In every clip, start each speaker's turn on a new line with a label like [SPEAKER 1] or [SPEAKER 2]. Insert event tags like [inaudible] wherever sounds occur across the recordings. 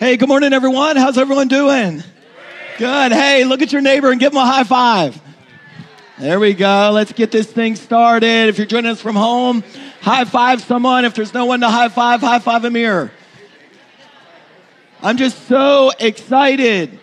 [SPEAKER 1] Hey, good morning, everyone. How's everyone doing? Good. Hey, look at your neighbor and give him a high five. There we go. Let's get this thing started. If you're joining us from home, high five someone. If there's no one to high five, high five a mirror. I'm just so excited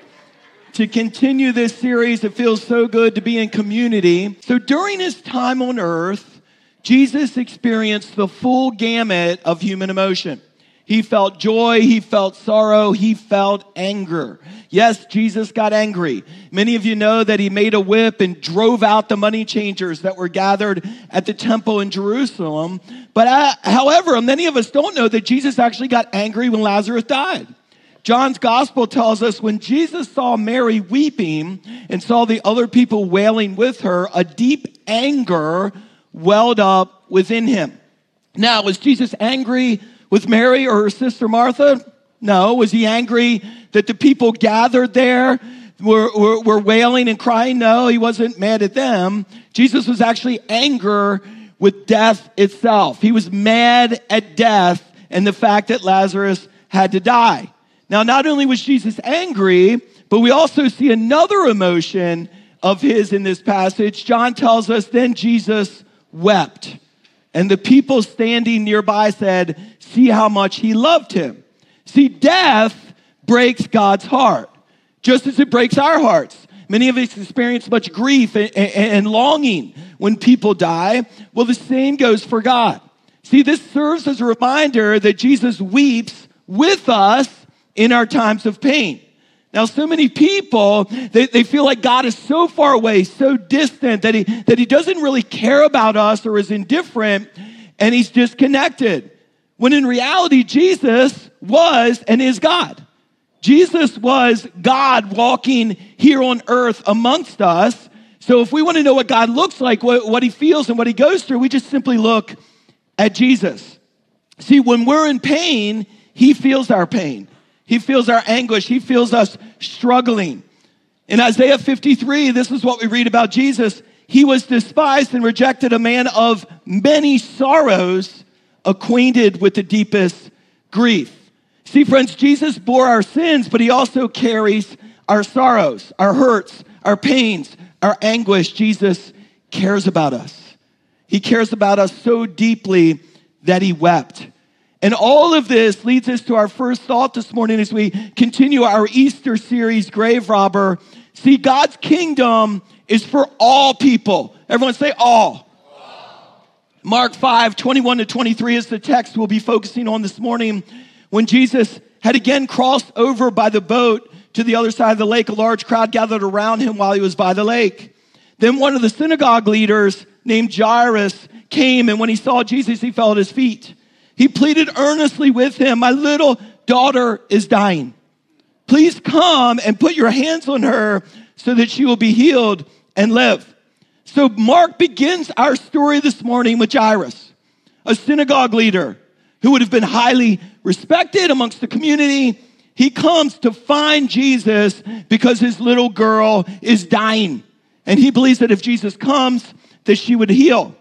[SPEAKER 1] to continue this series. It feels so good to be in community. So during his time on earth, Jesus experienced the full gamut of human emotion. He felt joy, he felt sorrow, he felt anger. Yes, Jesus got angry. Many of you know that he made a whip and drove out the money changers that were gathered at the temple in Jerusalem. But uh, however, many of us don't know that Jesus actually got angry when Lazarus died. John's gospel tells us when Jesus saw Mary weeping and saw the other people wailing with her, a deep anger welled up within him. Now, was Jesus angry with Mary or her sister Martha? No. Was he angry that the people gathered there were, were, were wailing and crying? No, he wasn't mad at them. Jesus was actually angry with death itself. He was mad at death and the fact that Lazarus had to die. Now, not only was Jesus angry, but we also see another emotion of his in this passage. John tells us, then Jesus wept. And the people standing nearby said, See how much he loved him. See, death breaks God's heart, just as it breaks our hearts. Many of us experience much grief and, longing when people die. Well, the same goes for God. See, this serves as a reminder that Jesus weeps with us in our times of pain. Now, so many people, they, they feel like God is so far away, so distant, that he, that he doesn't really care about us or is indifferent, and he's disconnected. When in reality, Jesus was and is God. Jesus was God walking here on earth amongst us. So if we want to know what God looks like, what, what he feels, and what he goes through, we just simply look at Jesus. See, when we're in pain, he feels our pain. He feels our anguish. He feels us struggling. In Isaiah 53, this is what we read about Jesus. He was despised and rejected, a man of many sorrows, acquainted with the deepest grief. See, friends, Jesus bore our sins, but he also carries our sorrows, our hurts, our pains, our anguish. Jesus cares about us. He cares about us so deeply that he wept. And all of this leads us to our first thought this morning as we continue our Easter series, Grave Robber. See, God's kingdom is for all people. Everyone say all. Mark 5, 21 to 23 is the text we'll be focusing on this morning. When Jesus had again crossed over by the boat to the other side of the lake, a large crowd gathered around him while he was by the lake. Then one of the synagogue leaders named Jairus came, and when he saw Jesus, he fell at his feet. He pleaded earnestly with him, My little daughter is dying. Please come and put your hands on her so that she will be healed and live. So Mark begins our story this morning with Jairus, a synagogue leader who would have been highly respected amongst the community. He comes to find Jesus because his little girl is dying. And he believes that if Jesus comes, that she would heal.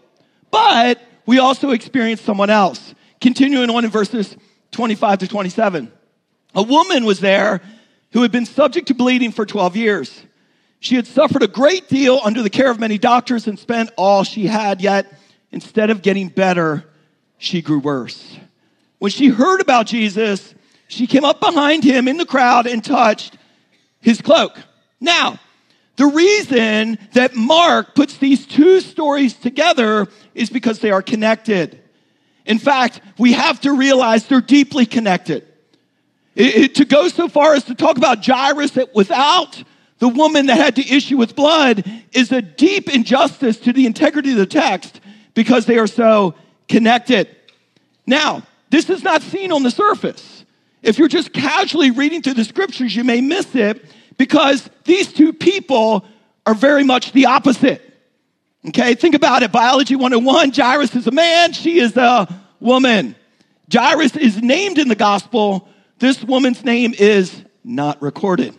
[SPEAKER 1] But we also experience someone else. Continuing on in verses 25 to 27. A woman was there who had been subject to bleeding for 12 years. She had suffered a great deal under the care of many doctors and spent all she had, yet instead of getting better, she grew worse. When she heard about Jesus, she came up behind him in the crowd and touched his cloak. Now, the reason that Mark puts these two stories together is because they are connected. In fact, we have to realize they're deeply connected. It, it, to go so far as to talk about Jairus that without the woman that had to issue with blood is a deep injustice to the integrity of the text because they are so connected. Now, this is not seen on the surface. If you're just casually reading through the scriptures, you may miss it because these two people are very much the opposite. Okay, think about it. Biology 101 Jairus is a man, she is a woman. Jairus is named in the gospel. This woman's name is not recorded.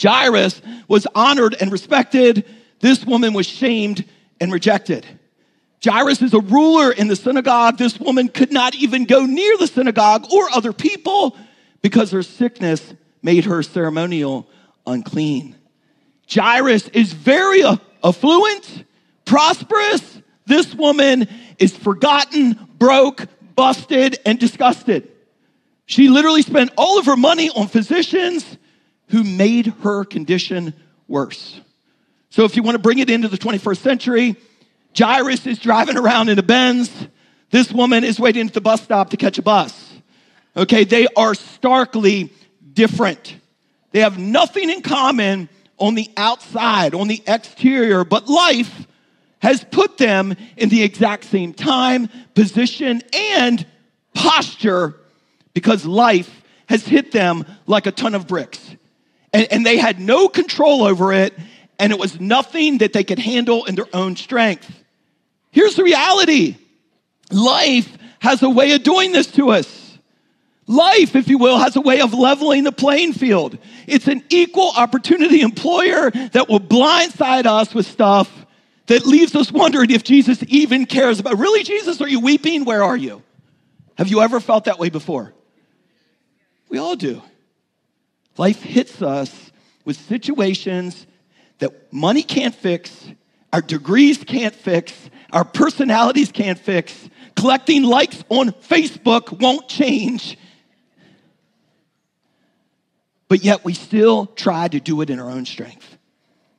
[SPEAKER 1] Jairus was honored and respected. This woman was shamed and rejected. Jairus is a ruler in the synagogue. This woman could not even go near the synagogue or other people because her sickness made her ceremonial unclean. Jairus is very affluent, prosperous. This woman is forgotten, broke, busted, and disgusted. She literally spent all of her money on physicians who made her condition worse. So, if you want to bring it into the 21st century, Jairus is driving around in a Benz. This woman is waiting at the bus stop to catch a bus. Okay, they are starkly different. They have nothing in common on the outside, on the exterior, but life has put them in the exact same time, position, and posture because life has hit them like a ton of bricks. And, and, they had no control over it, and it was nothing that they could handle in their own strength. Here's the reality life has a way of doing this to us. Life, if you will, has a way of leveling the playing field. It's an equal opportunity employer that will blindside us with stuff that leaves us wondering if Jesus even cares about. Really, Jesus, are you weeping? Where are you? Have you ever felt that way before? We all do. Life hits us with situations that money can't fix, our degrees can't fix, our personalities can't fix, collecting likes on Facebook won't change but yet we still try to do it in our own strength.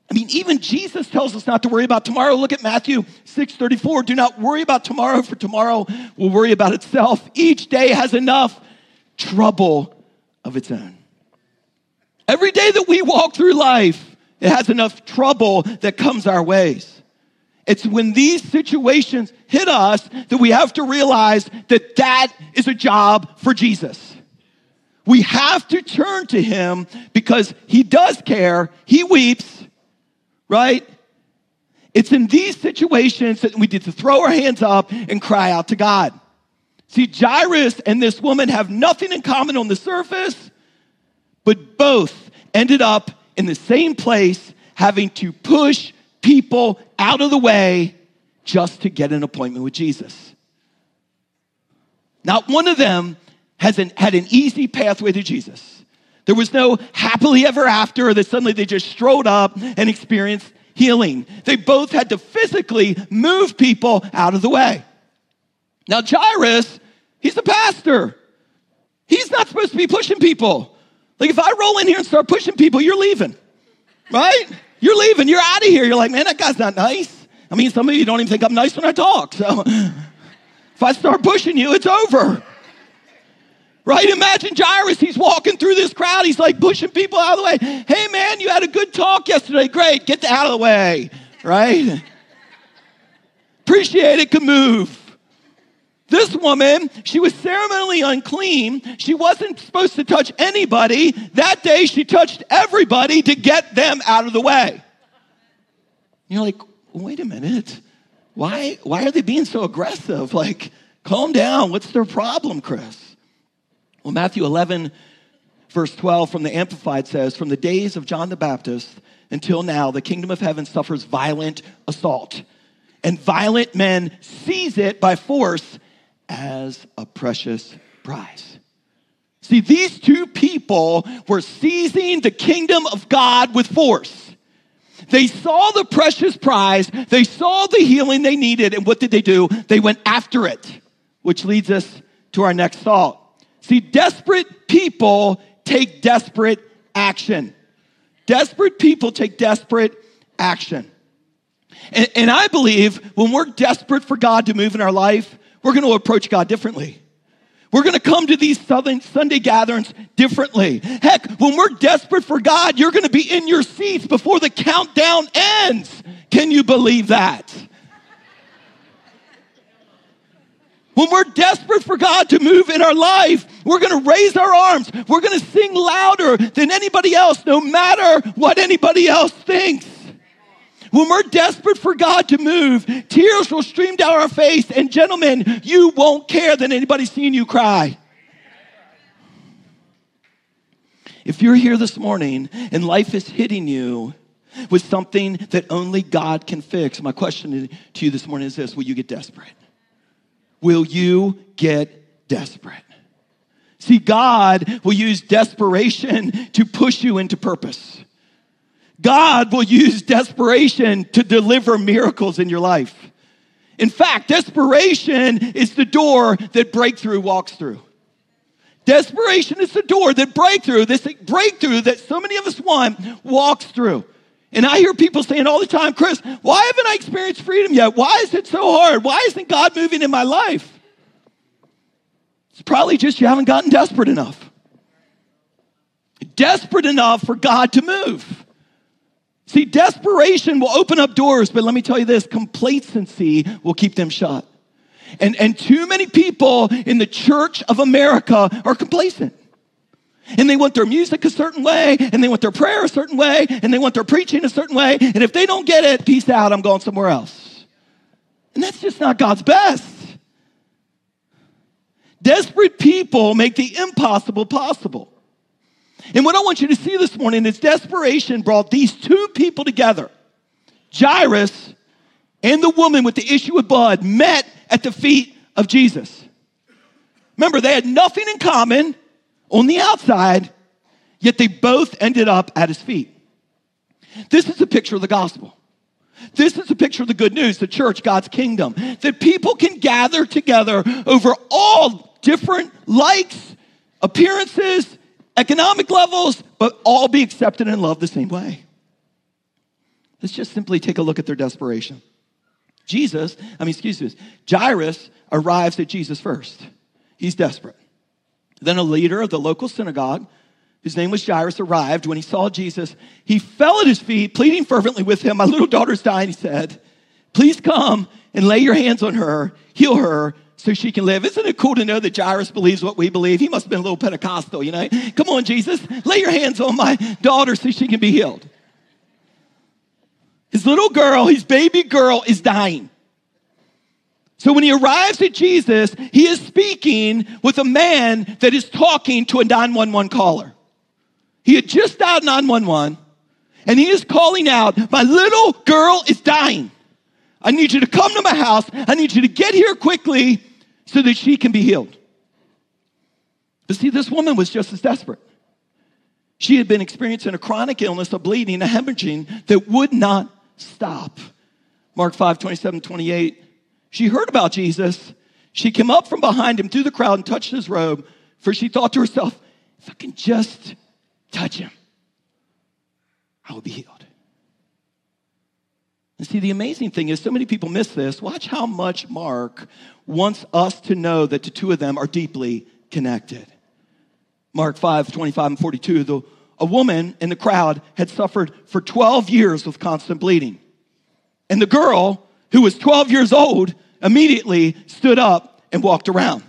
[SPEAKER 1] I mean, even Jesus tells us not to worry about tomorrow. Look at Matthew 6:34. Do not worry about tomorrow, for tomorrow will worry about itself. Each day has enough trouble of its own. Every day that we walk through life, it has enough trouble that comes our ways. It's when these situations hit us that we have to realize that that is a job for Jesus. We have to turn to him because he does care. He weeps, right? It's in these situations that we need to throw our hands up and cry out to God. See, Jairus and this woman have nothing in common on the surface, but both ended up in the same place having to push people out of the way just to get an appointment with Jesus. Not one of them has an, had an easy pathway to Jesus. There was no happily ever after that suddenly they just strode up and experienced healing. They both had to physically move people out of the way. Now, Jairus, he's a pastor. He's not supposed to be pushing people. Like, if I roll in here and start pushing people, you're leaving, right? You're leaving. You're out of here. You're like, man, that guy's not nice. I mean, some of you don't even think I'm nice when I talk. So [laughs] if I start pushing you, it's over. Right? Imagine Jairus, he's walking through this crowd. He's like pushing people out of the way. Hey, man, you had a good talk yesterday. Great. Get out of the way. Right? [laughs] Appreciate it, can move. This woman, she was ceremonially unclean. She wasn't supposed to touch anybody. That day, she touched everybody to get them out of the way. You're like, wait a minute. Why, why are they being so aggressive? Like, calm down. What's their problem, Chris? Well, Matthew 11, verse 12 from the Amplified says, From the days of John the Baptist until now, the kingdom of heaven suffers violent assault, and violent men seize it by force as a precious prize. See, these two people were seizing the kingdom of God with force. They saw the precious prize, they saw the healing they needed, and what did they do? They went after it, which leads us to our next thought. See, desperate people take desperate action. Desperate people take desperate action. And, and, I believe when we're desperate for God to move in our life, we're going to approach God differently. We're going to come to these Southern Sunday gatherings differently. Heck, when we're desperate for God, you're going to be in your seats before the countdown ends. Can you believe that? When we're desperate for God to move in our life, we're going to raise our arms. We're going to sing louder than anybody else, no matter what anybody else thinks. When we're desperate for God to move, tears will stream down our face. And gentlemen, you won't care that anybody's seeing you cry. If you're here this morning and life is hitting you with something that only God can fix, my question to you this morning is this Will you get desperate? Will you get desperate? See, God will use desperation to push you into purpose. God will use desperation to deliver miracles in your life. In fact, desperation is the door that breakthrough walks through. Desperation is the door that breakthrough, this breakthrough that so many of us want, walks through. And I hear people saying all the time, Chris, why haven't I experienced freedom yet? Why is it so hard? Why isn't God moving in my life? It's probably just you haven't gotten desperate enough. Desperate enough for God to move. See, desperation will open up doors, but let me tell you this complacency will keep them shut. And, and too many people in the church of America are complacent. And they want their music a certain way, and they want their prayer a certain way, and they want their preaching a certain way. And if they don't get it, peace out, I'm going somewhere else. And that's just not God's best. Desperate people make the impossible possible. And what I want you to see this morning is desperation brought these two people together. Jairus and the woman with the issue of blood met at the feet of Jesus. Remember, they had nothing in common on the outside, yet they both ended up at his feet. This is a picture of the gospel. This is a picture of the good news, the church, God's kingdom, that people can gather together over all different likes, appearances, economic levels, but all be accepted and loved the same way. Let's just simply take a look at their desperation. Jesus, I mean, excuse me, Jairus arrives at Jesus first. He's desperate. Then a leader of the local synagogue, whose name was Jairus, arrived. When he saw Jesus, he fell at his feet, pleading fervently with him. My little daughter's dying, he said. Please come and lay your hands on her, heal her, so she can live. Isn't it cool to know that Jairus believes what we believe? He must have been a little Pentecostal, you know? Come on, Jesus, lay your hands on my daughter so she can be healed. His little girl, his baby girl, is dying. So when he arrives at Jesus, he is speaking with a man that is talking to a 911 caller. He had just dialed 911 and he is calling out, My little girl is dying. I need you to come to my house. I need you to get here quickly so that she can be healed. But see, this woman was just as desperate. She had been experiencing a chronic illness, a bleeding, a hemorrhaging that would not stop. Mark 5 27, 28. She heard about Jesus. She came up from behind him through the crowd and touched his robe, for she thought to herself, if I can just touch him, I will be healed. And see, the amazing thing is, so many people miss this. Watch how much Mark wants us to know that the two of them are deeply connected. Mark 5, 25 and 42, the, a woman in the crowd had suffered for 12 years with constant bleeding. And the girl, who was 12 years old, immediately stood up and walked around.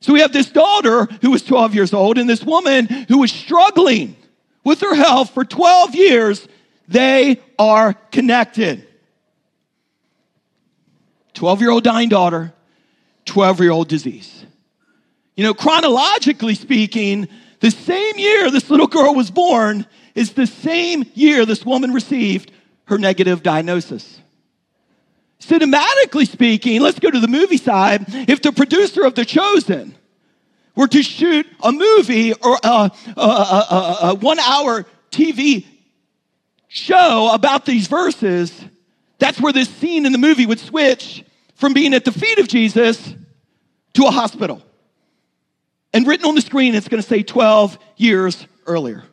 [SPEAKER 1] So we have this daughter who was 12 years old and this woman who was struggling with her health for 12 years they are connected. 12 year old dying daughter, 12 year old disease. You know, chronologically speaking, the same year this little girl was born is the same year this woman received her negative diagnosis. Cinematically speaking, let's go to the movie side. If the producer of The Chosen were to shoot a movie or a, a, a, a one hour TV show about these verses, that's where this scene in the movie would switch from being at the feet of Jesus to a hospital. And written on the screen, it's going to say 12 years earlier.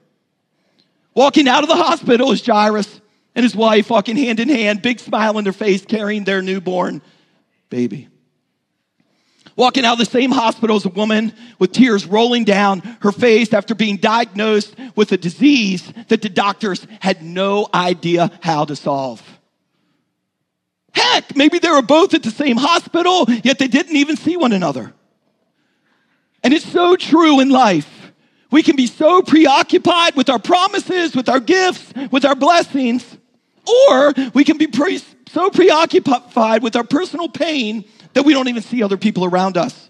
[SPEAKER 1] Walking out of the hospital is Jairus and his wife walking hand in hand, big smile on their face, carrying their newborn baby. Walking out of the same hospital as a woman with tears rolling down her face after being diagnosed with a disease that the doctors had no idea how to solve. Heck, maybe they were both at the same hospital, yet they didn't even see one another. And it's so true in life. We can be so preoccupied with our promises, with our gifts, with our blessings, or we can be pre- so preoccupied with our personal pain that we don't even see other people around us.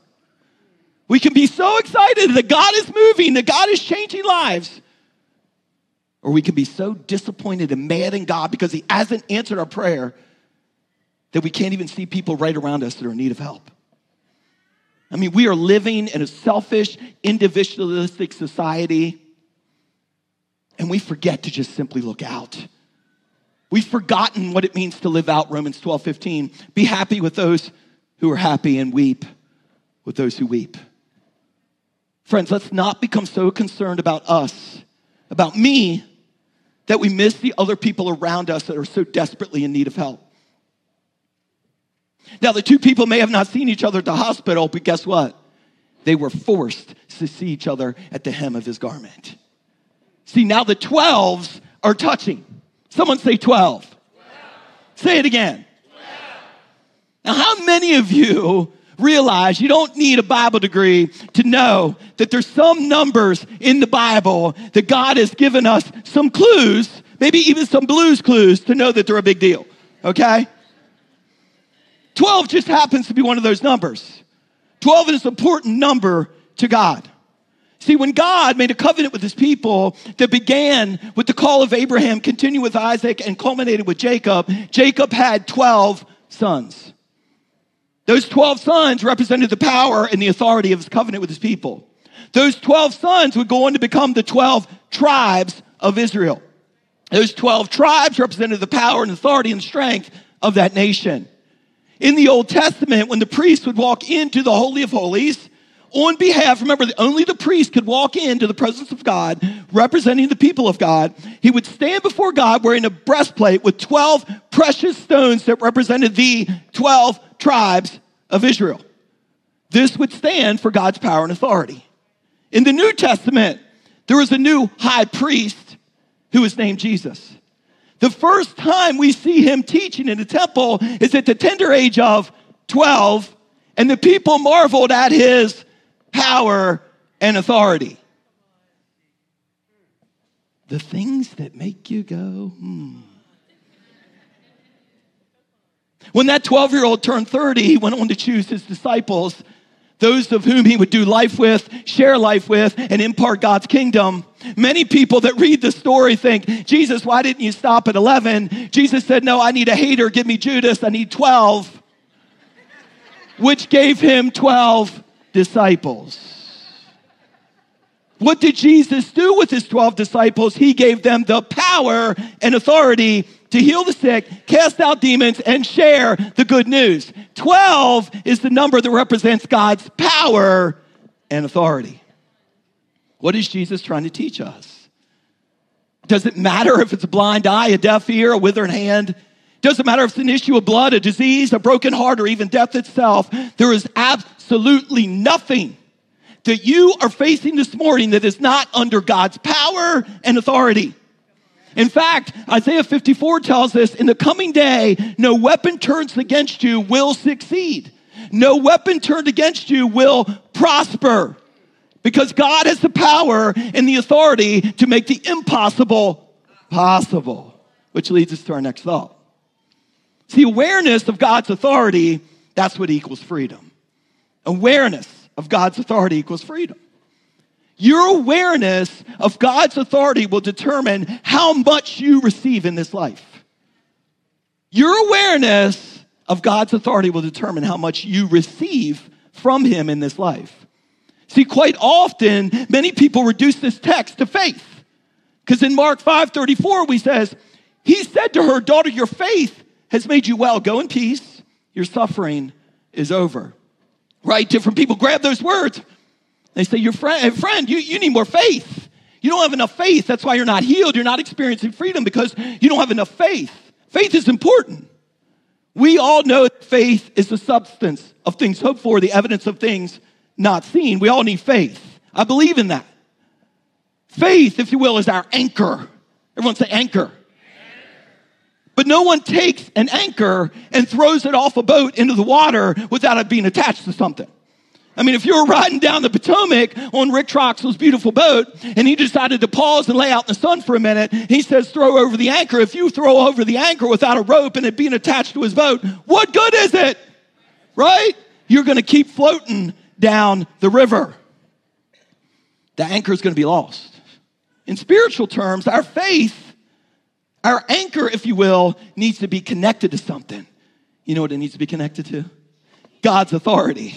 [SPEAKER 1] We can be so excited that God is moving, that God is changing lives. Or we can be so disappointed and mad in God because He hasn't answered our prayer that we can't even see people right around us that are in need of help. I mean, we are living in a selfish, individualistic society, and we forget to just simply look out. We've forgotten what it means to live out Romans 12 15. Be happy with those who are happy and weep with those who weep. Friends, let's not become so concerned about us, about me, that we miss the other people around us that are so desperately in need of help. Now, the two people may have not seen each other at the hospital, but guess what? They were forced to see each other at the hem of his garment. See, now the 12s are touching. Someone say 12. 12. Say it again. 12. Now, how many of you realize you don't need a Bible degree to know that there's some numbers in the Bible that God has given us some clues, maybe even some blues clues to know that they're a big deal, okay? 12 just happens to be one of those numbers. 12 is an important number to God. See, when God made a covenant with his people that began with the call of Abraham, continued with Isaac, and culminated with Jacob, Jacob had 12 sons. Those 12 sons represented the power and the authority of his covenant with his people. Those 12 sons would go on to become the 12 tribes of Israel. Those 12 tribes represented the power and authority and strength of that nation. In the Old Testament, when the priest would walk into the Holy of Holies, on behalf, remember, only the priest could walk into the presence of God, representing the people of God. He would stand before God wearing a breastplate with 12 precious stones that represented the 12 tribes of Israel. This would stand for God's power and authority. In the New Testament, there was a new high priest who was named Jesus. The first time we see him teaching in the temple is at the tender age of 12, and the people marveled at his power and authority. The things that make you go, hmm. When that 12 year old turned 30, he went on to choose his disciples, those of whom he would do life with, share life with, and impart God's kingdom. Many people that read the story think, Jesus, why didn't you stop at 11? Jesus said, No, I need a hater. Give me Judas. I need 12, which gave him 12 disciples. What did Jesus do with his 12 disciples? He gave them the power and authority to heal the sick, cast out demons, and share the good news. 12 is the number that represents God's power and authority. What is Jesus trying to teach us? Does it matter if it's a blind eye, a deaf ear, a withered hand? Doesn't matter if it's an issue of blood, a disease, a broken heart, or even death itself. There is absolutely nothing that you are facing this morning that is not under God's power and authority. In fact, Isaiah 54 tells us in the coming day, no weapon turned against you will succeed. No weapon turned against you will prosper because God has the power and the authority to make the impossible possible, which leads us to our next thought. See, awareness of God's authority, that's what equals freedom. Awareness of God's authority equals freedom. Your awareness of God's authority will determine how much you receive in this life. Your awareness of God's authority will determine how much you receive from Him in this life. See, quite often, many people reduce this text to faith. Because in Mark 5:34, we says, He said to her, Daughter, your faith has made you well. Go in peace. Your suffering is over right? Different people grab those words. They say, Your friend, friend you, you need more faith. You don't have enough faith. That's why you're not healed. You're not experiencing freedom because you don't have enough faith. Faith is important. We all know that faith is the substance of things hoped for, the evidence of things not seen. We all need faith. I believe in that. Faith, if you will, is our anchor. Everyone say anchor. But no one takes an anchor and throws it off a boat into the water without it being attached to something. I mean, if you were riding down the Potomac on Rick Troxel's beautiful boat and he decided to pause and lay out in the sun for a minute, he says, throw over the anchor. If you throw over the anchor without a rope and it being attached to his boat, what good is it? Right? You're going to keep floating down the river. The anchor is going to be lost. In spiritual terms, our faith our anchor, if you will, needs to be connected to something. You know what it needs to be connected to? God's authority.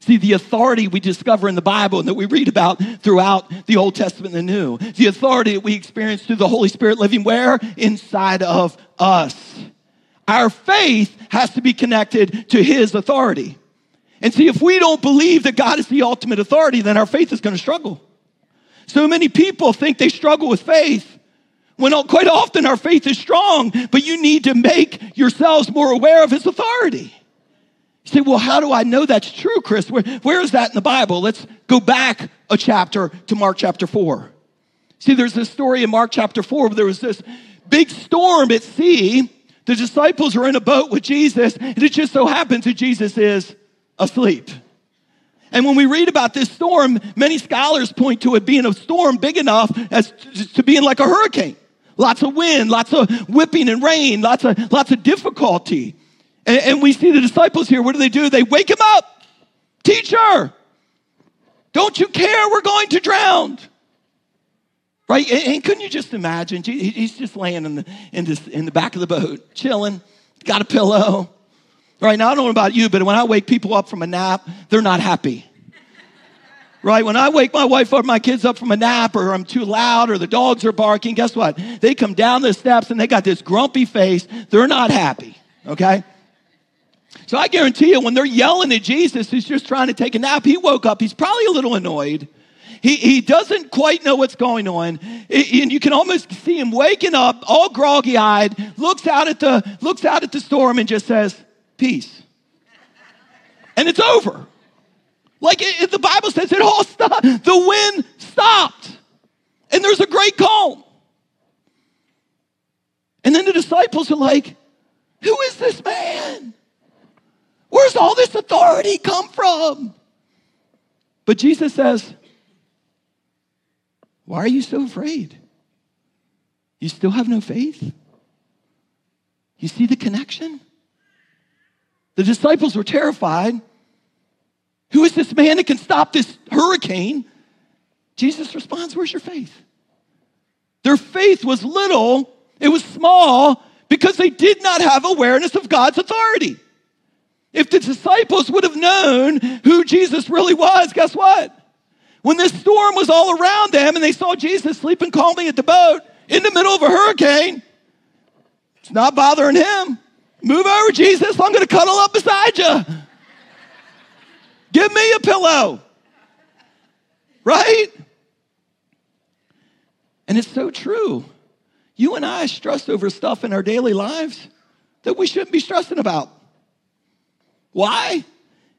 [SPEAKER 1] See, the authority we discover in the Bible and that we read about throughout the Old Testament and the New, the authority that we experience through the Holy Spirit living where? Inside of us. Our faith has to be connected to His authority. And see, if we don't believe that God is the ultimate authority, then our faith is going to struggle. So many people think they struggle with faith when quite often our faith is strong, but you need to make yourselves more aware of His authority. You say, well, how do I know that's true, Chris? Where, where is that in the Bible? Let's go back a chapter to Mark chapter 4. See, there's this story in Mark chapter 4 where there was this big storm at sea. The disciples are in a boat with Jesus, and it just so happens that Jesus is asleep. And when we read about this storm, many scholars point to it being a storm big enough as to being like a hurricane. Lots of wind, lots of whipping and rain, lots of, lots of difficulty. And, and we see the disciples here. What do they do? They wake him up. Teacher, don't you care? We're going to drown. Right? And, and couldn't you just imagine? He's just laying in the, in, this, in the back of the boat, chilling, got a pillow. Right now, I don't know about you, but when I wake people up from a nap, they're not happy. Right? When I wake my wife or my kids up from a nap or I'm too loud or the dogs are barking, guess what? They come down the steps and they got this grumpy face. They're not happy. Okay? So I guarantee you, when they're yelling at Jesus, who's just trying to take a nap, he woke up. He's probably a little annoyed. He, he doesn't quite know what's going on. And you can almost see him waking up, all groggy eyed, looks out at the, looks out at the storm and just says, Peace. And it's over. Like it, the Bible says, it all stopped. The wind stopped. And there's a great calm. And then the disciples are like, Who is this man? Where's all this authority come from? But Jesus says, Why are you so afraid? You still have no faith? You see the connection? The disciples were terrified. Who is this man that can stop this hurricane? Jesus responds, Where's your faith? Their faith was little, it was small, because they did not have awareness of God's authority. If the disciples would have known who Jesus really was, guess what? When this storm was all around them and they saw Jesus sleeping calmly at the boat in the middle of a hurricane, it's not bothering him. Move over, Jesus. I'm going to cuddle up beside you. Give me a pillow. Right? And it's so true. You and I stress over stuff in our daily lives that we shouldn't be stressing about. Why?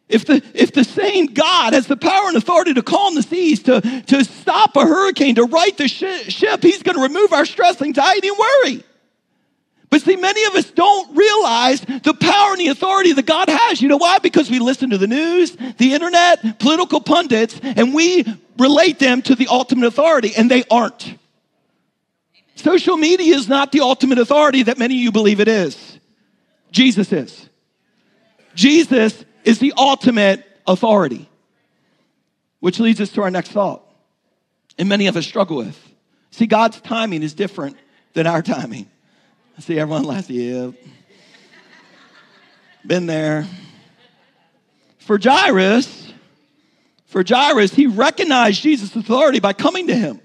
[SPEAKER 1] If the, if the same God has the power and authority to calm the seas, to, to stop a hurricane, to right the sh- ship, he's going to remove our stress, anxiety, and worry. But see, many of us don't realize the power and the authority that God has. You know why? Because we listen to the news, the internet, political pundits, and we relate them to the ultimate authority, and they aren't. Social media is not the ultimate authority that many of you believe it is. Jesus is. Jesus is the ultimate authority. Which leads us to our next thought, and many of us struggle with. See, God's timing is different than our timing. I see everyone laughs. Yep. Been there. For Jairus, for Jairus, he recognized Jesus' authority by coming to him.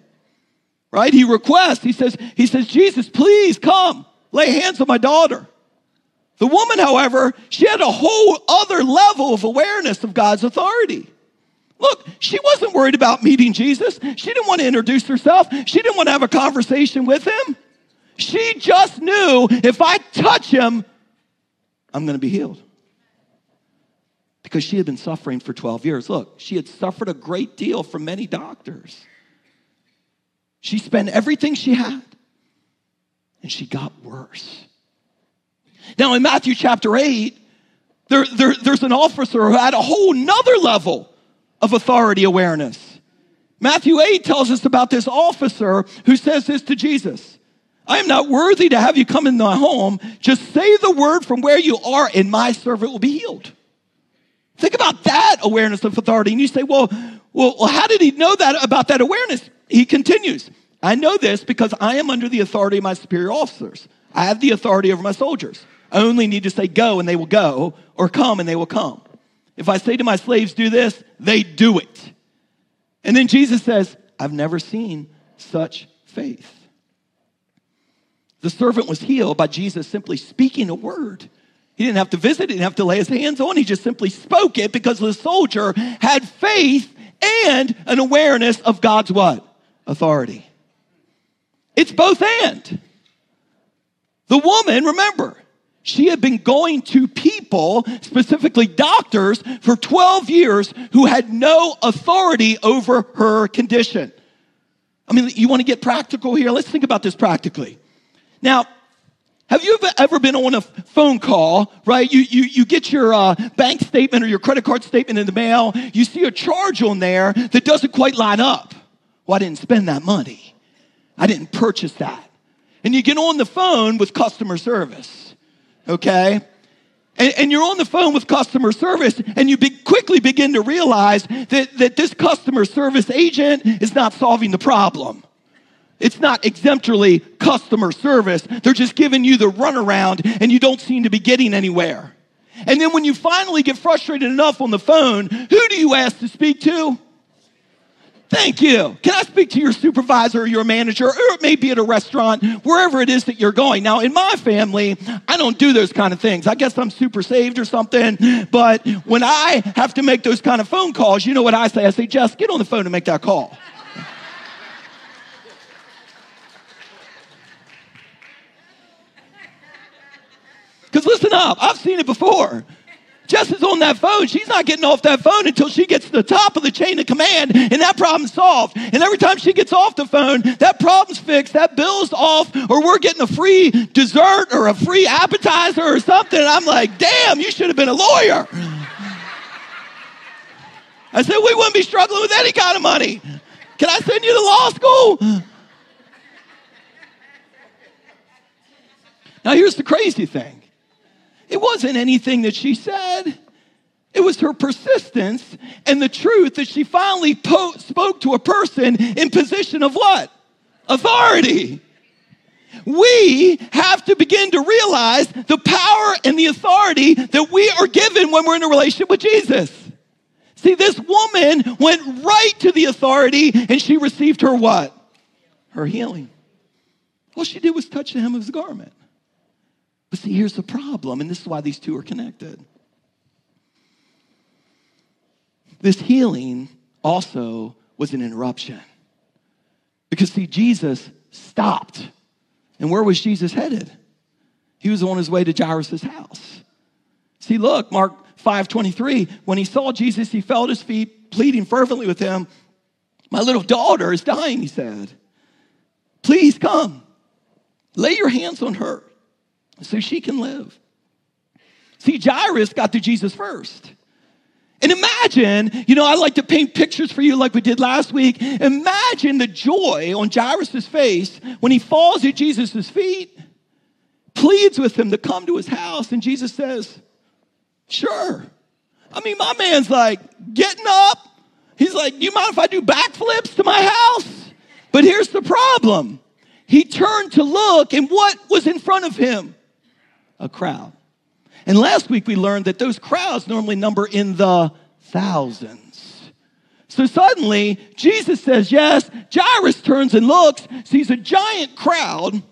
[SPEAKER 1] Right? He requests, he says, he says, Jesus, please come, lay hands on my daughter. The woman, however, she had a whole other level of awareness of God's authority. Look, she wasn't worried about meeting Jesus. She didn't want to introduce herself. She didn't want to have a conversation with him. She just knew if I touch him, I'm going to be healed. Because she had been suffering for 12 years. Look, she had suffered a great deal from many doctors. She spent everything she had, and she got worse. Now, in Matthew chapter 8, there, there, there's an officer who had a whole nother level of authority awareness. Matthew 8 tells us about this officer who says this to Jesus I am not worthy to have you come in my home. Just say the word from where you are, and my servant will be healed. Think about that awareness of authority. And you say, well, well, how did he know that about that awareness? He continues, I know this because I am under the authority of my superior officers. I have the authority over my soldiers. I only need to say go and they will go, or come and they will come. If I say to my slaves, do this, they do it. And then Jesus says, I've never seen such faith. The servant was healed by Jesus simply speaking a word. He didn't have to visit, he didn't have to lay his hands on, he just simply spoke it because the soldier had faith and an awareness of God's what? Authority. It's both and. The woman, remember, she had been going to people, specifically doctors, for 12 years who had no authority over her condition. I mean, you want to get practical here? Let's think about this practically. Now, have you ever been on a phone call, right? You, you, you get your uh, bank statement or your credit card statement in the mail. You see a charge on there that doesn't quite line up. Well, I didn't spend that money. I didn't purchase that. And you get on the phone with customer service, okay? And, and you're on the phone with customer service and you be, quickly begin to realize that, that this customer service agent is not solving the problem. It's not exemplary customer service. They're just giving you the runaround and you don't seem to be getting anywhere. And then when you finally get frustrated enough on the phone, who do you ask to speak to? Thank you. Can I speak to your supervisor or your manager, or it may be at a restaurant, wherever it is that you're going? Now, in my family, I don't do those kind of things. I guess I'm super saved or something. But when I have to make those kind of phone calls, you know what I say? I say, Jess, get on the phone and make that call. Because listen up, I've seen it before. Jess is on that phone. She's not getting off that phone until she gets to the top of the chain of command and that problem's solved. And every time she gets off the phone, that problem's fixed, that bill's off, or we're getting a free dessert or a free appetizer or something. And I'm like, damn, you should have been a lawyer. I said, we wouldn't be struggling with any kind of money. Can I send you to law school? Now, here's the crazy thing it wasn't anything that she said. It was her persistence and the truth that she finally po- spoke to a person in position of what? Authority. We have to begin to realize the power and the authority that we are given when we're in a relationship with Jesus. See, this woman went right to the authority and she received her what? Her healing. All she did was touch the hem of his garment. But see, here's the problem, and this is why these two are connected. This healing also was an interruption. Because, see, Jesus stopped. And where was Jesus headed? He was on his way to Jairus' house. See, look, Mark 5:23, when he saw Jesus, he fell at his feet, pleading fervently with him. My little daughter is dying, he said. Please come. Lay your hands on her so she can live. See, Jairus got to Jesus first. And imagine, you know, I like to paint pictures for you like we did last week. Imagine the joy on Jairus' face when he falls at Jesus' feet, pleads with him to come to his house, and Jesus says, Sure. I mean, my man's like getting up. He's like, You mind if I do backflips to my house? But here's the problem. He turned to look, and what was in front of him? A crowd. And last week we learned that those crowds normally number in the thousands. So suddenly Jesus says yes. Jairus turns and looks, sees a giant crowd,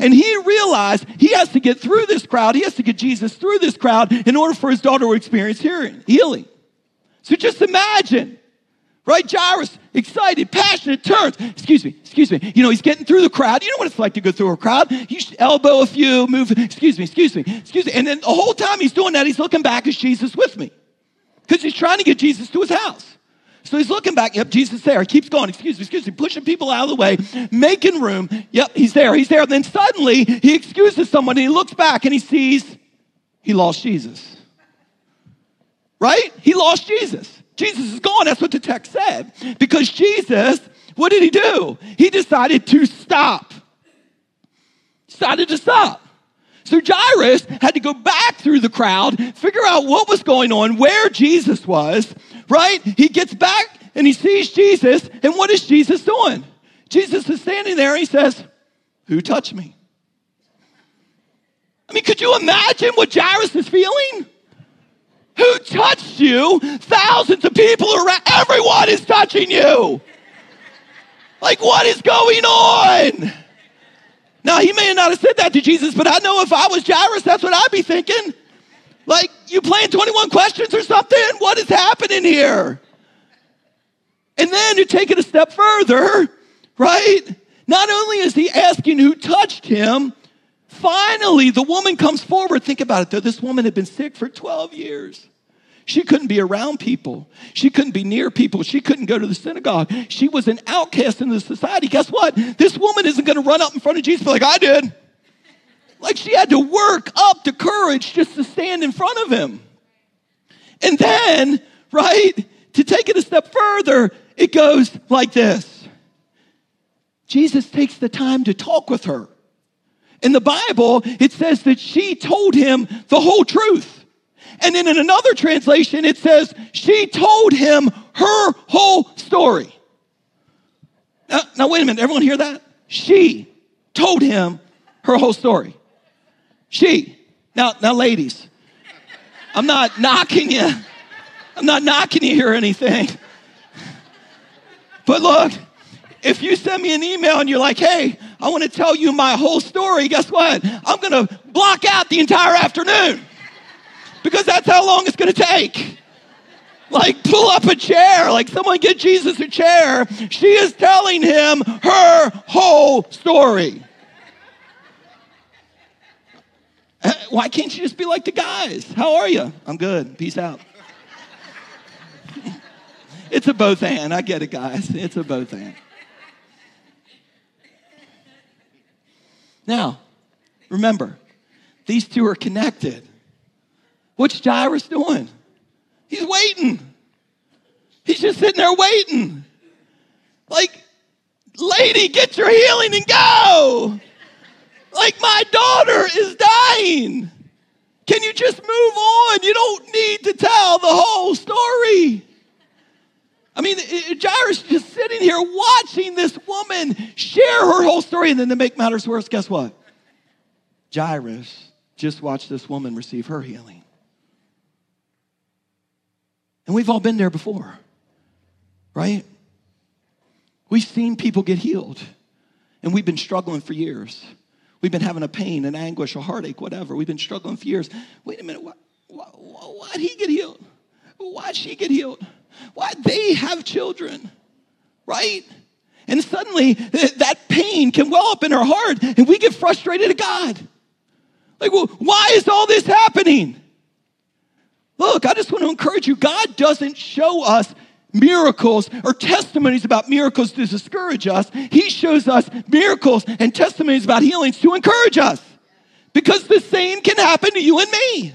[SPEAKER 1] and he realized he has to get through this crowd. He has to get Jesus through this crowd in order for his daughter to experience healing. So just imagine Right? Jairus, excited, passionate, turns. Excuse me, excuse me. You know, he's getting through the crowd. You know what it's like to go through a crowd. You elbow a few, move, excuse me, excuse me, excuse me. And then the whole time he's doing that, he's looking back, is Jesus with me? Because he's trying to get Jesus to his house. So he's looking back. Yep, Jesus there. He keeps going. Excuse me, excuse me. Pushing people out of the way, making room. Yep, he's there. He's there. And then suddenly he excuses someone and he looks back and he sees he lost Jesus. Right? He lost Jesus. Jesus is gone. That's what the text said. Because Jesus, what did he do? He decided to stop. Decided to stop. So Jairus had to go back through the crowd, figure out what was going on, where Jesus was, right? He gets back and he sees Jesus, and what is Jesus doing? Jesus is standing there and he says, Who touched me? I mean, could you imagine what Jairus is feeling? Who touched you? Thousands of people around. Everyone is touching you. Like, what is going on? Now, he may not have said that to Jesus, but I know if I was Jairus, that's what I'd be thinking. Like, you playing 21 questions or something? What is happening here? And then you take it a step further, right? Not only is he asking who touched him, finally the woman comes forward. Think about it though. This woman had been sick for 12 years. She couldn't be around people. She couldn't be near people. She couldn't go to the synagogue. She was an outcast in the society. Guess what? This woman isn't going to run up in front of Jesus like I did. Like she had to work up the courage just to stand in front of him. And then, right, to take it a step further, it goes like this Jesus takes the time to talk with her. In the Bible, it says that she told him the whole truth. And then in another translation, it says she told him her whole story. Now, now, wait a minute. Everyone hear that? She told him her whole story. She. Now, now, ladies, I'm not knocking you. I'm not knocking you here or anything. But look, if you send me an email and you're like, hey, I want to tell you my whole story, guess what? I'm going to block out the entire afternoon because that's how long it's going to take. Like, pull up a chair. Like, someone get Jesus a chair. She is telling him her whole story. Uh, why can't you just be like the guys? How are you? I'm good. Peace out. [laughs] It's a both and. I get it, guys. It's a both and. Now, remember, these two are connected. What's Jairus doing? He's waiting. He's just sitting there waiting. Like, lady, get your healing and go. Like, my daughter is dying. Can you just move on? You don't need to tell the whole story. I mean, Jairus just sitting here watching this woman share her whole story. And then to make matters worse, guess what? Jairus just watched this woman receive her healing. And we've all been there before, right? We've seen people get healed, and we've been struggling for years. We've been having a pain, an anguish, a heartache, whatever. We've been struggling for years. Wait a minute, why, why, why'd he get healed? Why'd she get healed? Why? They have children, right? And suddenly [laughs] that pain can well up in our heart and we get frustrated at God. Like, well, why is all this happening? Look, I just want to encourage you God doesn't show us miracles or testimonies about miracles to discourage us. He shows us miracles and testimonies about healings to encourage us. Because the same can happen to you and me.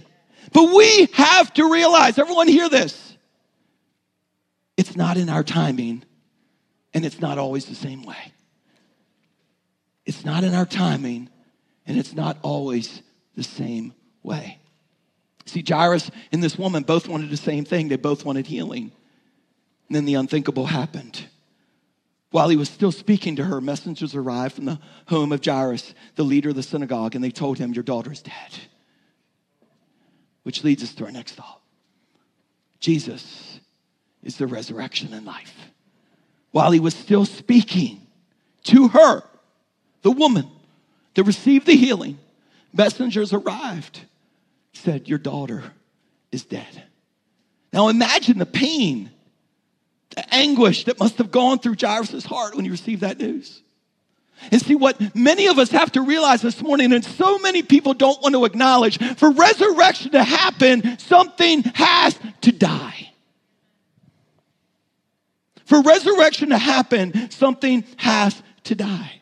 [SPEAKER 1] But we have to realize, everyone hear this. It's not in our timing, and it's not always the same way. It's not in our timing, and it's not always the same way. See, Jairus and this woman both wanted the same thing. They both wanted healing. And then the unthinkable happened. While he was still speaking to her, messengers arrived from the home of Jairus, the leader of the synagogue, and they told him, Your daughter is dead. Which leads us to our next thought Jesus is the resurrection and life. While he was still speaking to her, the woman to receive the healing, messengers arrived, said, Your daughter is dead. Now imagine the pain, the anguish that must have gone through Jairus' heart when he received that news. And see what many of us have to realize this morning, and so many people don't want to acknowledge for resurrection to happen, something has to die. For resurrection to happen, something has to die.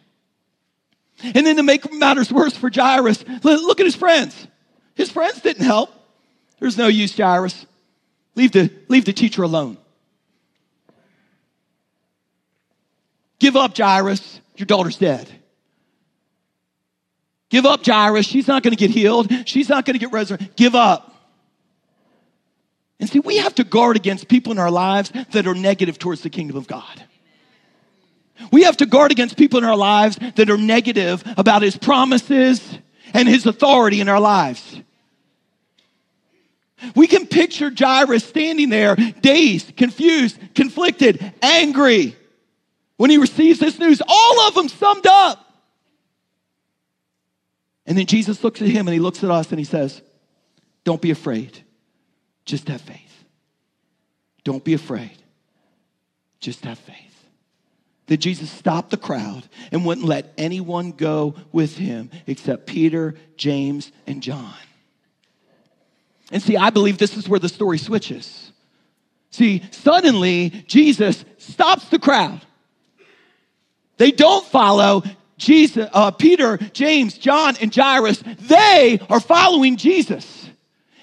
[SPEAKER 1] And then to make matters worse for Jairus, look at his friends. His friends didn't help. There's no use, Jairus. Leave the, leave the teacher alone. Give up, Jairus. Your daughter's dead. Give up, Jairus. She's not going to get healed. She's not going to get resurrected. Give up. And see, we have to guard against people in our lives that are negative towards the kingdom of God. We have to guard against people in our lives that are negative about his promises and his authority in our lives. We can picture Jairus standing there, dazed, confused, conflicted, angry when he receives this news. All of them summed up. And then Jesus looks at him and he looks at us and he says, Don't be afraid, just have faith. Don't be afraid, just have faith. That Jesus stopped the crowd and wouldn't let anyone go with him except Peter, James, and John. And see, I believe this is where the story switches. See, suddenly Jesus stops the crowd. They don't follow Jesus, uh, Peter, James, John, and Jairus. They are following Jesus.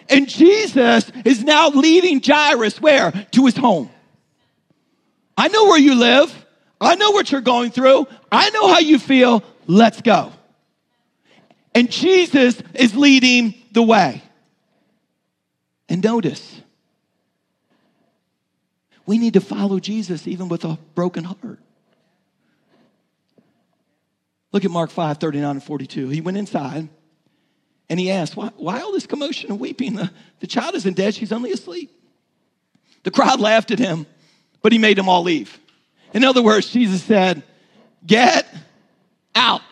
[SPEAKER 1] And Jesus is now leading Jairus where? To his home. I know where you live. I know what you're going through. I know how you feel. Let's go. And Jesus is leading the way. And notice, we need to follow Jesus even with a broken heart. Look at Mark 5 39 and 42. He went inside and he asked, Why, why all this commotion and weeping? The, the child isn't dead, she's only asleep. The crowd laughed at him, but he made them all leave. In other words, Jesus said, Get out.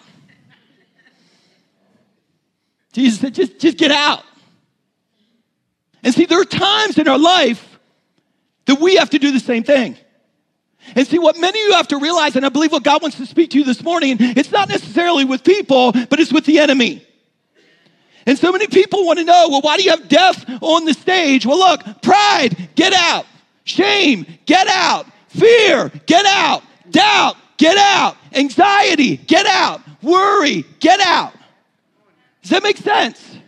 [SPEAKER 1] Jesus said, just, just get out. And see, there are times in our life that we have to do the same thing. And see, what many of you have to realize, and I believe what God wants to speak to you this morning, it's not necessarily with people, but it's with the enemy. And so many people want to know, well, why do you have death on the stage? Well, look, pride, get out. Shame, get out. Fear, get out. Doubt, get out. Anxiety, get out. Worry, get out. Does that make sense?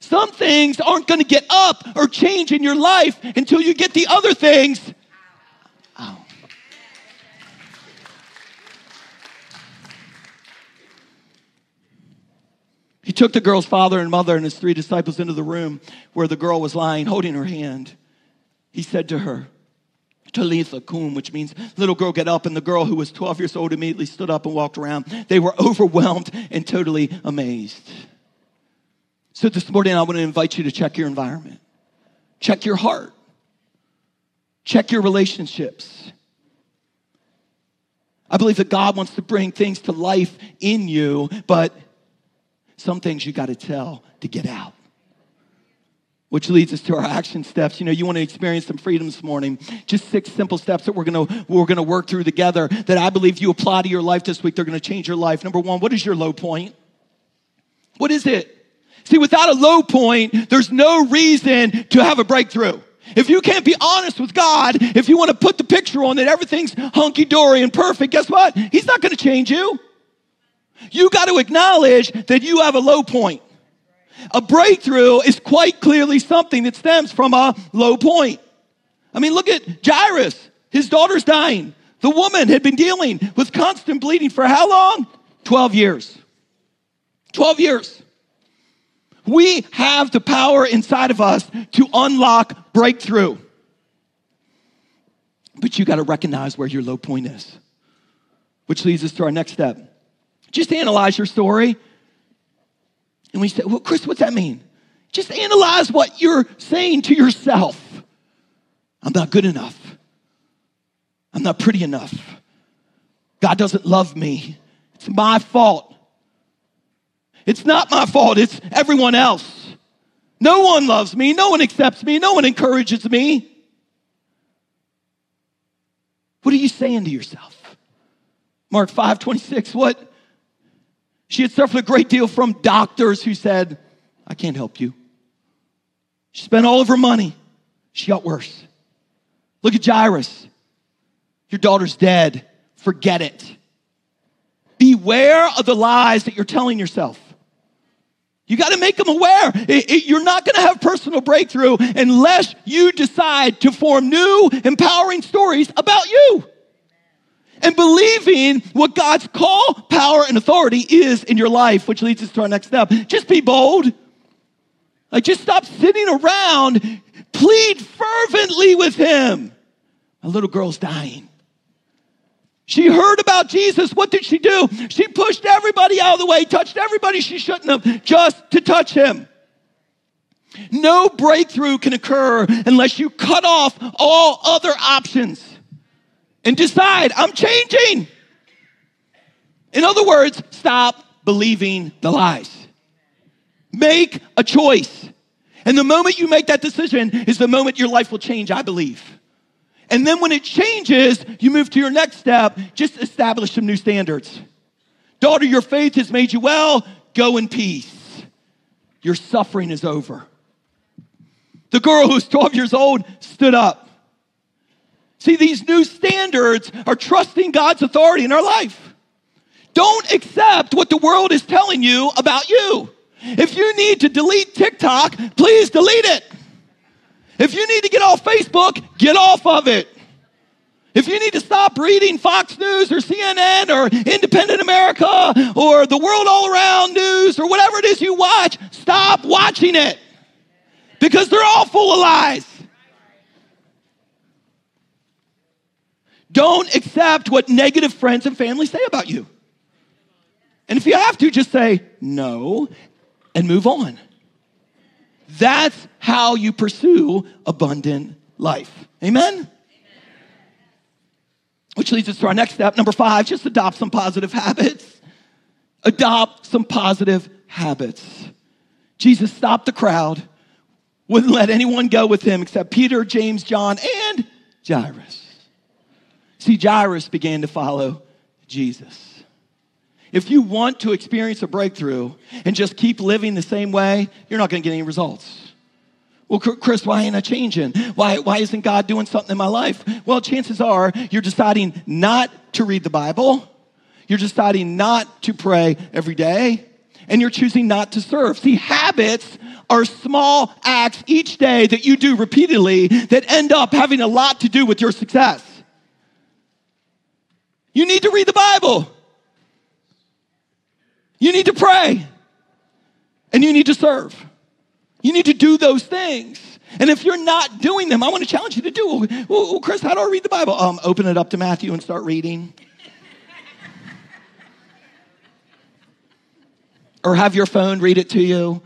[SPEAKER 1] Some things aren't going to get up or change in your life until you get the other things He took the girl's father and mother and his three disciples into the room where the girl was lying, holding her hand. He said to her, Talitha kum, which means little girl, get up. And the girl who was 12 years old immediately stood up and walked around. They were [laughs] overwhelmed and totally amazed. So this morning, I want to invite you to check your environment, check your heart, check your relationships. I believe that God wants to bring things to life in you, but some things you got to tell to get out. Which leads us to our action steps. You know, you want to experience some freedom this morning. Just six simple steps that we're gonna we're gonna work through together that I believe you apply to your life this week. They're gonna change your life. Number one, what is your low point? What is it? See, without a low point, there's no reason to have a breakthrough. If you can't be honest with God, if you want to put the picture on that everything's hunky dory and perfect, guess what? He's not going to change you. You got to acknowledge that you have a low point. A breakthrough is quite clearly something that stems from a low point. I mean, look at Jairus. His daughter's dying. The woman had been dealing with constant bleeding for how long? 12 years. 12 years. We have the power inside of us to unlock breakthrough. But you got to recognize where your low point is, which leads us to our next step. Just analyze your story. And we say, well, Chris, what's that mean? Just analyze what you're saying to yourself. I'm not good enough. I'm not pretty enough. God doesn't love me. It's my fault. It's not my fault, it's everyone else. No one loves me, no one accepts me, no one encourages me. What are you saying to yourself? Mark 5 26, what? She had suffered a great deal from doctors who said, I can't help you. She spent all of her money. She got worse. Look at Jairus. Your daughter's dead. Forget it. Beware of the lies that you're telling yourself. You got to make them aware. It, it, you're not going to have personal breakthrough unless you decide to form new, empowering stories about you. And believing what God's call, power, and authority is in your life, which leads us to our next step. Just be bold. Like, just stop sitting around. Plead fervently with Him. A little girl's dying. She heard about Jesus. What did she do? She pushed everybody out of the way, touched everybody she shouldn't have, just to touch him. No breakthrough can occur unless you cut off all other options and decide, I'm changing. In other words, stop believing the lies. Make a choice. And the moment you make that decision is the moment your life will change, I believe. And then when it changes, you move to your next step, just establish some new standards. Daughter, your faith has made you well. Go in peace. Your suffering is over. The girl who's 12 years old stood up. See, these new standards are trusting God's authority in our life. Don't accept what the world is telling you about you. If you need to delete TikTok, please delete it. If you need to get off Facebook, get off of it. If you need to stop reading Fox News or CNN or Independent America or the World All Around News or whatever it is you watch, stop watching it because they're all full of lies. Don't accept what negative friends and family say about you. And if you have to, just say no and move on. That's how you pursue abundant life. Amen? Which leads us to our next step. Number five, just adopt some positive habits. Adopt some positive habits. Jesus stopped the crowd, wouldn't let anyone go with him except Peter, James, John, and Jairus. See, Jairus began to follow Jesus. If you want to experience a breakthrough and just keep living the same way, you're not going to get any results. Well, Chris, why ain't I changing? Why, why isn't God doing something in my life? Well, chances are you're deciding not to read the Bible, you're deciding not to pray every day, and you're choosing not to serve. See, habits are small acts each day that you do repeatedly that end up having a lot to do with your success. You need to read the Bible. You need to pray and you need to serve. You need to do those things. And if you're not doing them, I want to challenge you to do. Well, Chris, how do I read the Bible? Um, open it up to Matthew and start reading. or have your phone read it to you.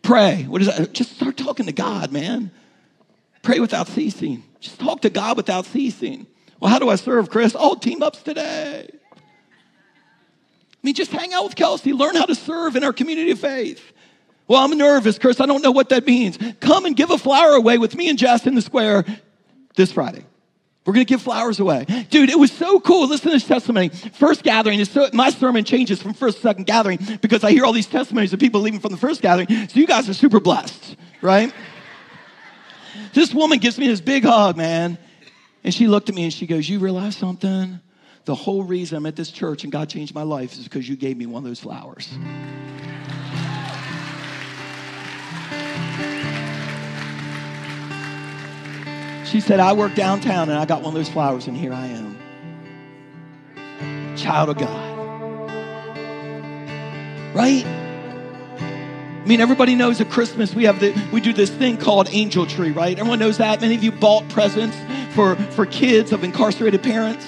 [SPEAKER 1] Pray. What is that? Just start talking to God, man. Pray without ceasing. Just talk to God without ceasing. Well, how do I serve, Chris? Oh, team ups today. I mean, just hang out with Kelsey, learn how to serve in our community of faith. Well, I'm nervous, Chris. I don't know what that means. Come and give a flower away with me and Jess in the square this Friday. We're going to give flowers away. Dude, it was so cool. Listen to this testimony. First gathering, is so, my sermon changes from first second gathering because I hear all these testimonies of people leaving from the first gathering. So you guys are super blessed, right? this woman gives me this big hug, man. And she looked at me and she goes, You realize something? the whole reason I'm at this church and God changed my life is because you gave me one of those flowers. She said, I work downtown and I got one of those flowers, and here I am. Child of God. Right? I mean, everybody knows at Christmas we have the we do this thing called angel tree, right? Everyone knows that. Many of you bought presents for, for kids of incarcerated parents.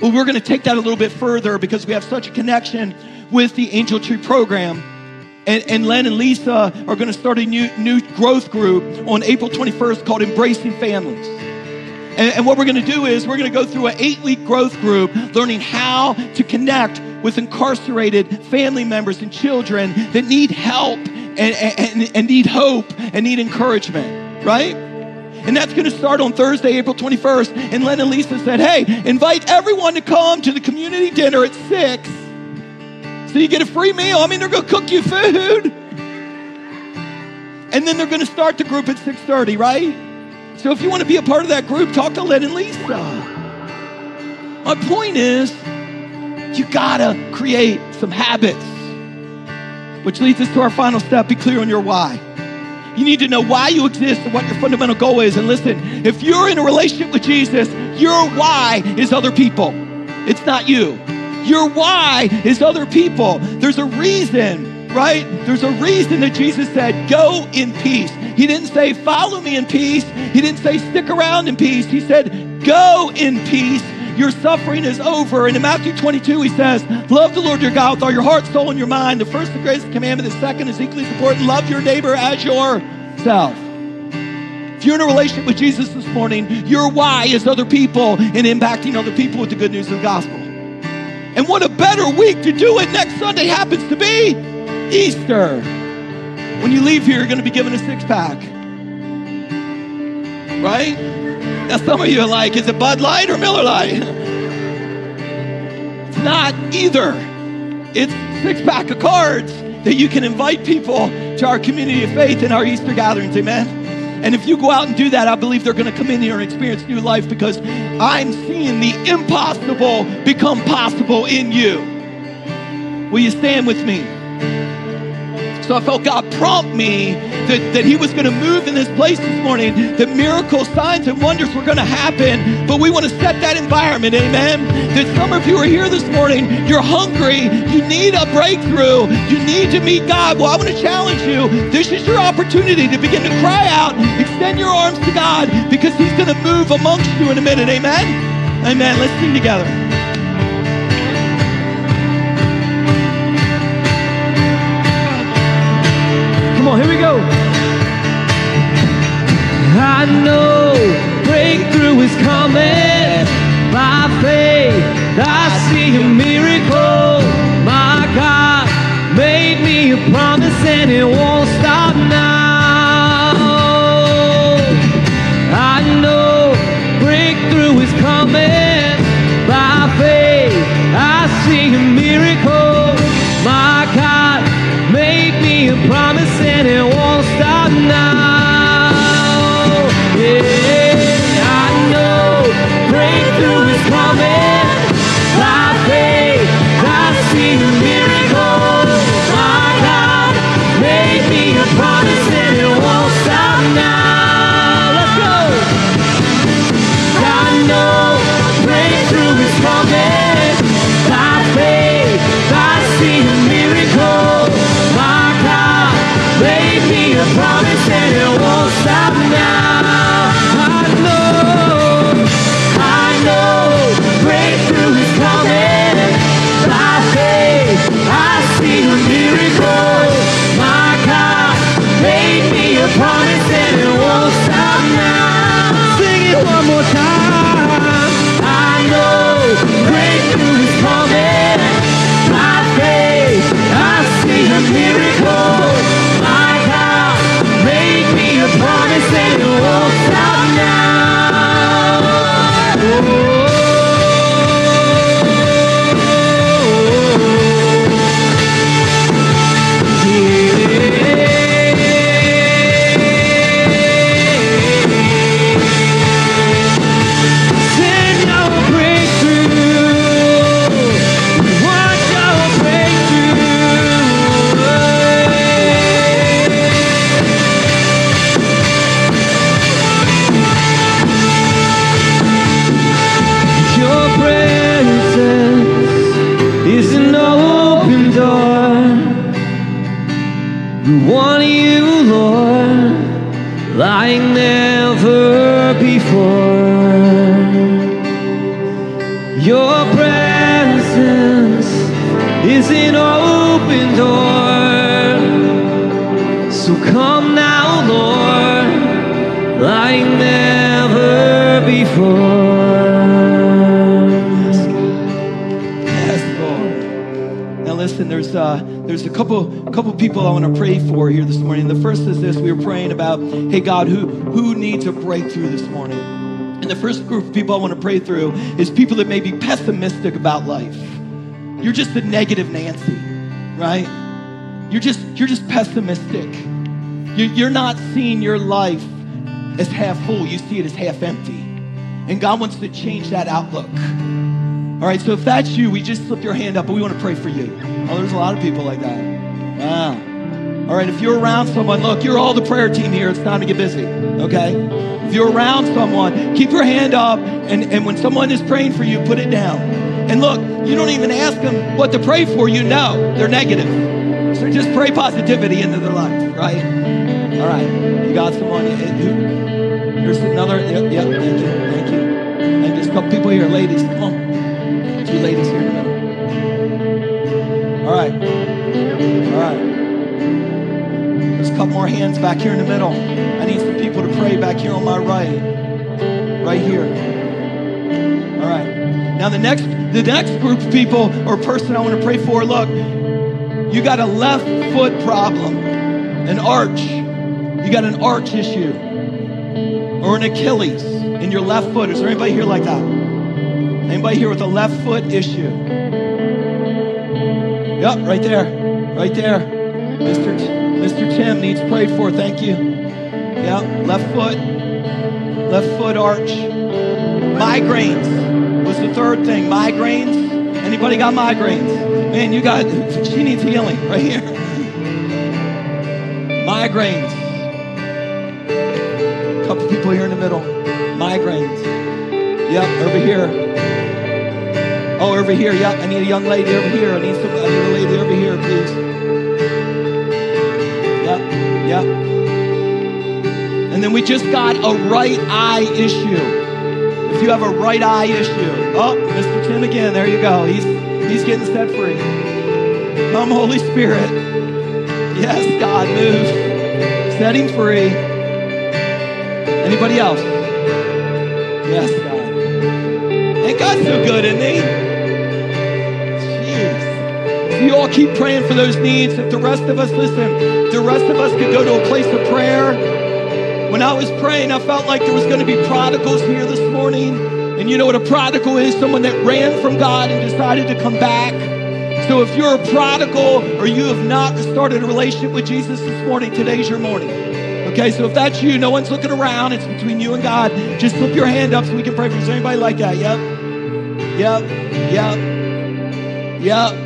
[SPEAKER 1] Well, we're going to take that a little bit further because we have such a connection with the Angel Tree program. And, and Len and Lisa are going to start a new, new growth group on April 21st called Embracing Families. And, and what we're going to do is we're going to go through an eight week growth group learning how to connect with incarcerated family members and children that need help and, and, and need hope and need encouragement, right? And that's going to start on Thursday, April 21st. And Len and Lisa said, hey, invite everyone to come to the community dinner at 6. So you get a free meal. I mean, they're going to cook you food. And then they're going to start the group at 6.30, right? So if you want to be a part of that group, talk to Len and Lisa. My point is, you got to create some habits. Which leads us to our final step. Be clear on your why. You need to know why you exist and what your fundamental goal is. And listen, if you're in a relationship with Jesus, your why is other people. It's not you. Your why is other people. There's a reason, right? There's a reason that Jesus said, go in peace. He didn't say, follow me in peace. He didn't say, stick around in peace. He said, go in peace. Your suffering is over. And in Matthew 22, he says, Love the Lord your God with all your heart, soul, and your mind. The first and greatest commandment, the second is equally important. Love your neighbor as yourself. If you're in a relationship with Jesus this morning, your why is other people and impacting other people with the good news of the gospel. And what a better week to do it next Sunday happens to be Easter. When you leave here, you're going to be given a six pack. Right? Now, some of you are like, is it Bud Light or Miller Lite? It's not either. It's six pack of cards that you can invite people to our community of faith in our Easter gatherings. Amen. And if you go out and do that, I believe they're going to come in here and experience new life because I'm seeing the impossible become possible in you. Will you stand with me? So I felt God prompt me that, that He was going to move in this place this morning, that miracles, signs, and wonders were going to happen. But we want to set that environment, amen? That some of you are here this morning, you're hungry, you need a breakthrough, you need to meet God. Well, I want to challenge you. This is your opportunity to begin to cry out, extend your arms to God, because He's going to move amongst you in a minute, amen? Amen. Let's sing together.
[SPEAKER 2] I know breakthrough is coming by faith. I see a miracle. My God made me a promise and it won't
[SPEAKER 1] hey God, who who needs a breakthrough this morning? And the first group of people I want to pray through is people that may be pessimistic about life. You're just a negative Nancy, right? You're just you're just pessimistic. You- You're not seeing your life as half full. You see it as half empty. And God wants to change that outlook. All right, so if that's you, we just slip your hand up, but we want to pray for you. Oh, there's a lot of people like that. Wow. All right, if you're around someone, look, you're all the prayer team here. It's time to get busy, okay? If you're around someone, keep your hand up, and, and when someone is praying for you, put it down. And look, you don't even ask them what to pray for, you know they're negative. So just pray positivity into their life, right? All right, you got someone. eh, who- Here's another. Yep, yep, thank you, thank you. And you a couple people here. Ladies, come on. Two ladies here in the middle. All right. All right. Couple more hands back here in the middle. I need some people to pray back here on my right. Right here. All right. Now the next the next group of people or person I want to pray for, look, you got a left foot problem, an arch. You got an arch issue. Or an Achilles in your left foot. Is there anybody here like that? Anybody here with a left foot issue? Yep, right there. Right there. Mr. T- Mr. Tim needs prayed for. Thank you. Yep, left foot. Left foot arch. Migraines was the third thing. Migraines. Anybody got migraines? Man, you got, [laughs] she needs healing right here. Migraines. A couple people here in the middle. Migraines. Yep, over here. Oh, over here. Yep, I need a young lady over here. I need some. I need a lady over here, yep. And then we just got a right eye issue. If you have a right eye issue, oh, Mr. Tim again. There you go. He's he's getting set free. Come, Holy Spirit. Yes, God, move. Set him free. Anybody else? Yes, God. Ain't God so good, isn't he? You all keep praying for those needs, if the rest of us, listen, the rest of us could go to a place of prayer. When I was praying, I felt like there was going to be prodigals here this morning. And you know what a prodigal is? Someone that ran from God and decided to come back. So if you're a prodigal or you have not started a relationship with Jesus this morning, today's your morning. Okay, so if that's you, no one's looking around. It's between you and God. Just flip your hand up so we can pray for you. Is anybody like that? Yep. Yep. Yep. Yep.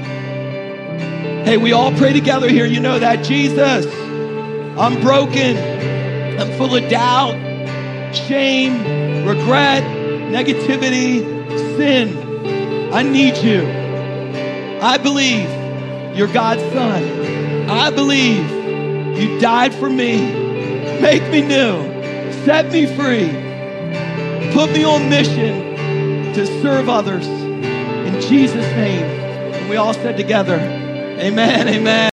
[SPEAKER 1] Hey, we all pray together here. You know that. Jesus, I'm broken. I'm full of doubt, shame, regret, negativity, sin. I need you. I believe you're God's son. I believe you died for me. Make me new. Set me free. Put me on mission to serve others. In Jesus' name. And we all said together, Amen, amen.